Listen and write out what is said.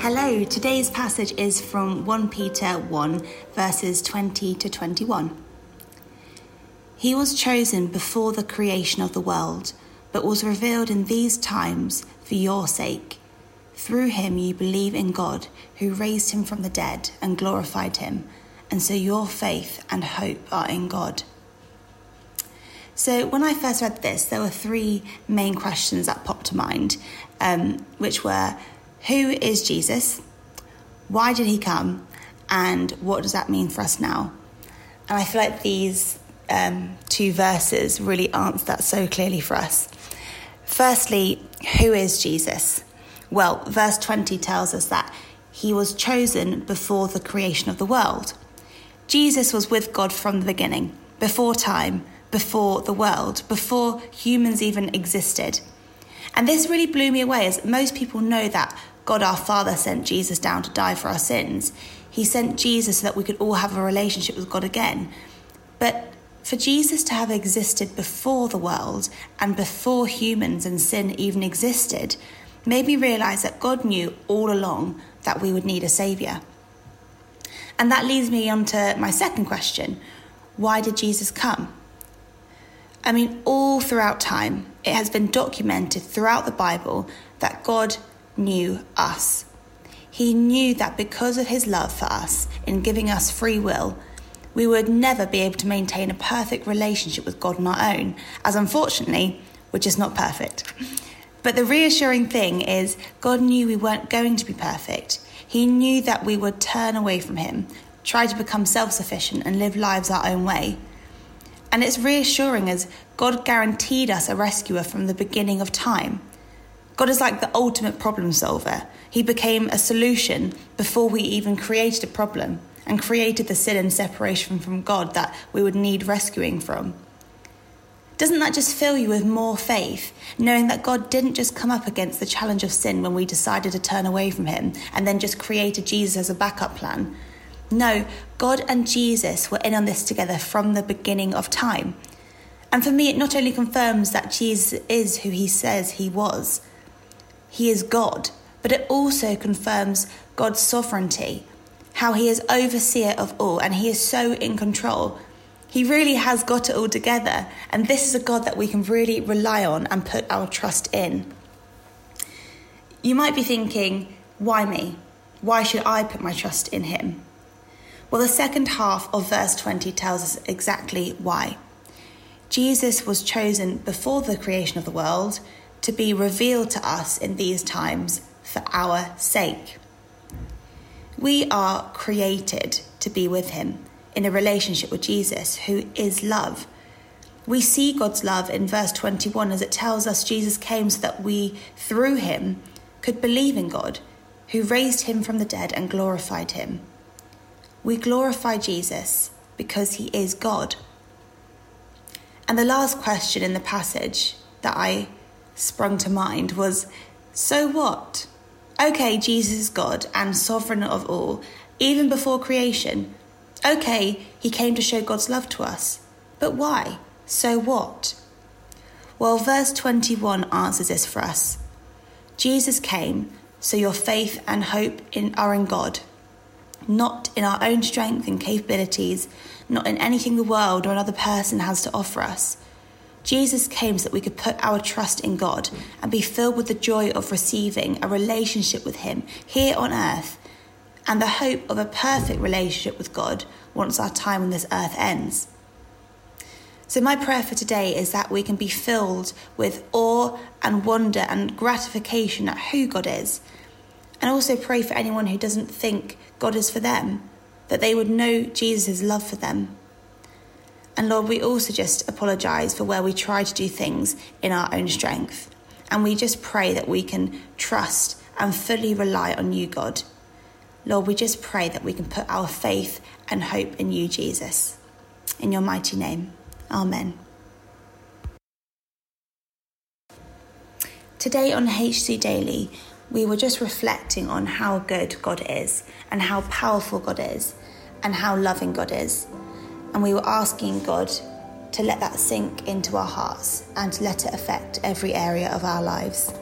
Hello, today's passage is from 1 Peter 1, verses 20 to 21. He was chosen before the creation of the world, but was revealed in these times for your sake. Through him you believe in God, who raised him from the dead and glorified him, and so your faith and hope are in God. So, when I first read this, there were three main questions that popped to mind, um, which were who is Jesus? Why did he come? And what does that mean for us now? And I feel like these um, two verses really answer that so clearly for us. Firstly, who is Jesus? Well, verse 20 tells us that he was chosen before the creation of the world. Jesus was with God from the beginning, before time, before the world, before humans even existed. And this really blew me away, as most people know that God our Father sent Jesus down to die for our sins. He sent Jesus so that we could all have a relationship with God again. But for Jesus to have existed before the world and before humans and sin even existed made me realize that God knew all along that we would need a Saviour. And that leads me on to my second question why did Jesus come? I mean, all throughout time, it has been documented throughout the Bible that God knew us. He knew that because of his love for us in giving us free will, we would never be able to maintain a perfect relationship with God on our own, as unfortunately, we're just not perfect. But the reassuring thing is, God knew we weren't going to be perfect. He knew that we would turn away from Him, try to become self sufficient, and live lives our own way. And it's reassuring as God guaranteed us a rescuer from the beginning of time. God is like the ultimate problem solver. He became a solution before we even created a problem and created the sin and separation from God that we would need rescuing from. Doesn't that just fill you with more faith, knowing that God didn't just come up against the challenge of sin when we decided to turn away from Him and then just created Jesus as a backup plan? No, God and Jesus were in on this together from the beginning of time. And for me, it not only confirms that Jesus is who he says he was, he is God, but it also confirms God's sovereignty, how he is overseer of all and he is so in control. He really has got it all together, and this is a God that we can really rely on and put our trust in. You might be thinking, why me? Why should I put my trust in him? Well, the second half of verse 20 tells us exactly why. Jesus was chosen before the creation of the world to be revealed to us in these times for our sake. We are created to be with Him in a relationship with Jesus, who is love. We see God's love in verse 21 as it tells us Jesus came so that we, through Him, could believe in God, who raised Him from the dead and glorified Him. We glorify Jesus because he is God. And the last question in the passage that I sprung to mind was so what? Okay, Jesus is God and sovereign of all, even before creation. Okay, he came to show God's love to us. But why? So what? Well, verse 21 answers this for us. Jesus came so your faith and hope in, are in God not in our own strength and capabilities, not in anything the world or another person has to offer us. Jesus came so that we could put our trust in God and be filled with the joy of receiving a relationship with Him here on earth and the hope of a perfect relationship with God once our time on this earth ends. So, my prayer for today is that we can be filled with awe and wonder and gratification at who God is and also pray for anyone who doesn't think God is for them, that they would know Jesus' love for them. And Lord, we also just apologise for where we try to do things in our own strength. And we just pray that we can trust and fully rely on you, God. Lord, we just pray that we can put our faith and hope in you, Jesus. In your mighty name, Amen. Today on HC Daily, we were just reflecting on how good God is and how powerful God is and how loving God is. And we were asking God to let that sink into our hearts and to let it affect every area of our lives.